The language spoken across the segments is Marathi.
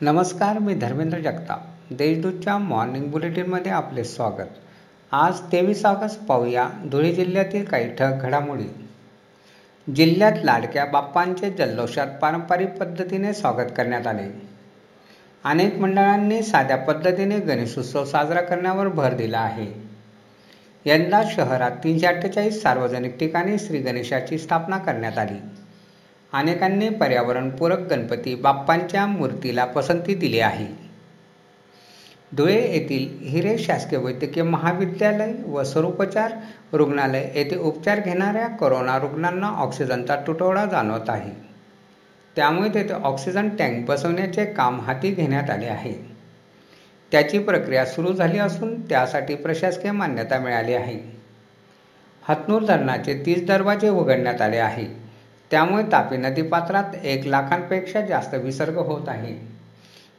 नमस्कार मी धर्मेंद्र जगताप. देशदूतच्या मॉर्निंग बुलेटिनमध्ये आपले स्वागत. आज तेवीस ऑगस्ट पाहूया धुळे जिल्ह्यातील काही ठळक घडामोडी. जिल्ह्यात लाडक्या बाप्पांचे जल्लोषात पारंपरिक पद्धतीने स्वागत करण्यात आले. अनेक मंडळांनी साध्या पद्धतीने गणेशोत्सव साजरा करण्यावर भर दिला आहे. यंदा शहरात तीनशे अठ्ठेचाळीस सार्वजनिक ठिकाणी श्री गणेशाची स्थापना करण्यात आली. अनेकांनी पर्यावरणपूरक गणपती बाप्पांच्या मूर्तीला पसंती दिली आहे. धुळे येथील हिरे शासकीय वैद्यकीय महाविद्यालय व स्वरूपचार रुग्णालय येथे उपचार घेणाऱ्या कोरोना रुग्णांना ऑक्सिजनचा तुटवडा जाणवत आहे. त्यामुळे तेथे ऑक्सिजन टँक बसवण्याचे काम हाती घेण्यात आले आहे. त्याची प्रक्रिया सुरू झाली असून त्यासाठी प्रशासकीय मान्यता मिळाली आहे. हतनूर धरणाचे तीस दरवाजे उघडण्यात आले आहे. त्यामुळे तापी नदीपात्रात एक लाखांपेक्षा जास्त विसर्ग होत आहे.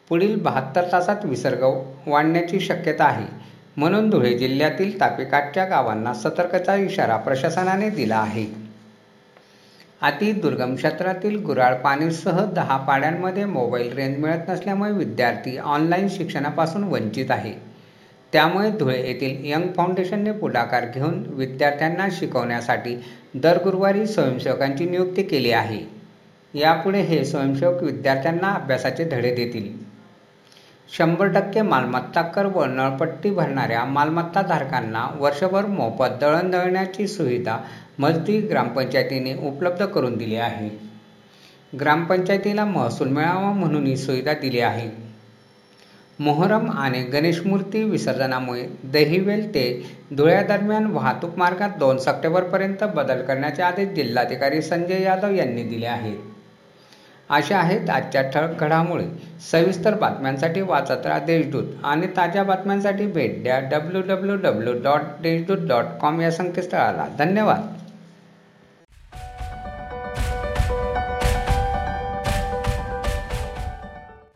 पुढील बहात्तर तासात विसर्ग वाढण्याची शक्यता आहे. म्हणून धुळे जिल्ह्यातील तापीकाठच्या गावांना सतर्कचा इशारा प्रशासनाने दिला आहे. अति दुर्गम क्षेत्रातील गुराळ पाणीसह दहा पाड्यांमध्ये मोबाईल रेंज मिळत नसल्यामुळे विद्यार्थी ऑनलाईन शिक्षणापासून वंचित आहे. त्यामुळे धुळे येथील यंग फाउंडेशनने पुढाकार घेऊन विद्यार्थ्यांना शिकवण्यासाठी दर गुरुवारी स्वयंसेवकांची नियुक्ती केली आहे. यापुढे हे स्वयंसेवक विद्यार्थ्यांना अभ्यासाचे धडे देतील. शंभर टक्के मालमत्ता कर व नळपट्टी भरणाऱ्या मालमत्ताधारकांना वर्षभर मोफत दळण दळण्याची सुविधा मजदी ग्रामपंचायतीने उपलब्ध करून दिली आहे. ग्रामपंचायतीला महसूल मिळावा म्हणून ही सुविधा दिली आहे. मोहरम आणि गणेशमूर्ती विसर्जनामुळे दहिवेल ते धुळ्यादरम्यान वाहतूक मार्गात दोन सप्टेंबरपर्यंत बदल करण्याचे आदेश जिल्हाधिकारी संजय यादव यांनी दिले आहेत. अशा आहेत आजच्या ठळक घडामुळे सविस्तर बातम्यांसाठी वाचत राहा देशदूत आणि ताज्या बातम्यांसाठी भेट द्या W W W dot Deshdoot dot com या संकेतस्थळाला. धन्यवाद.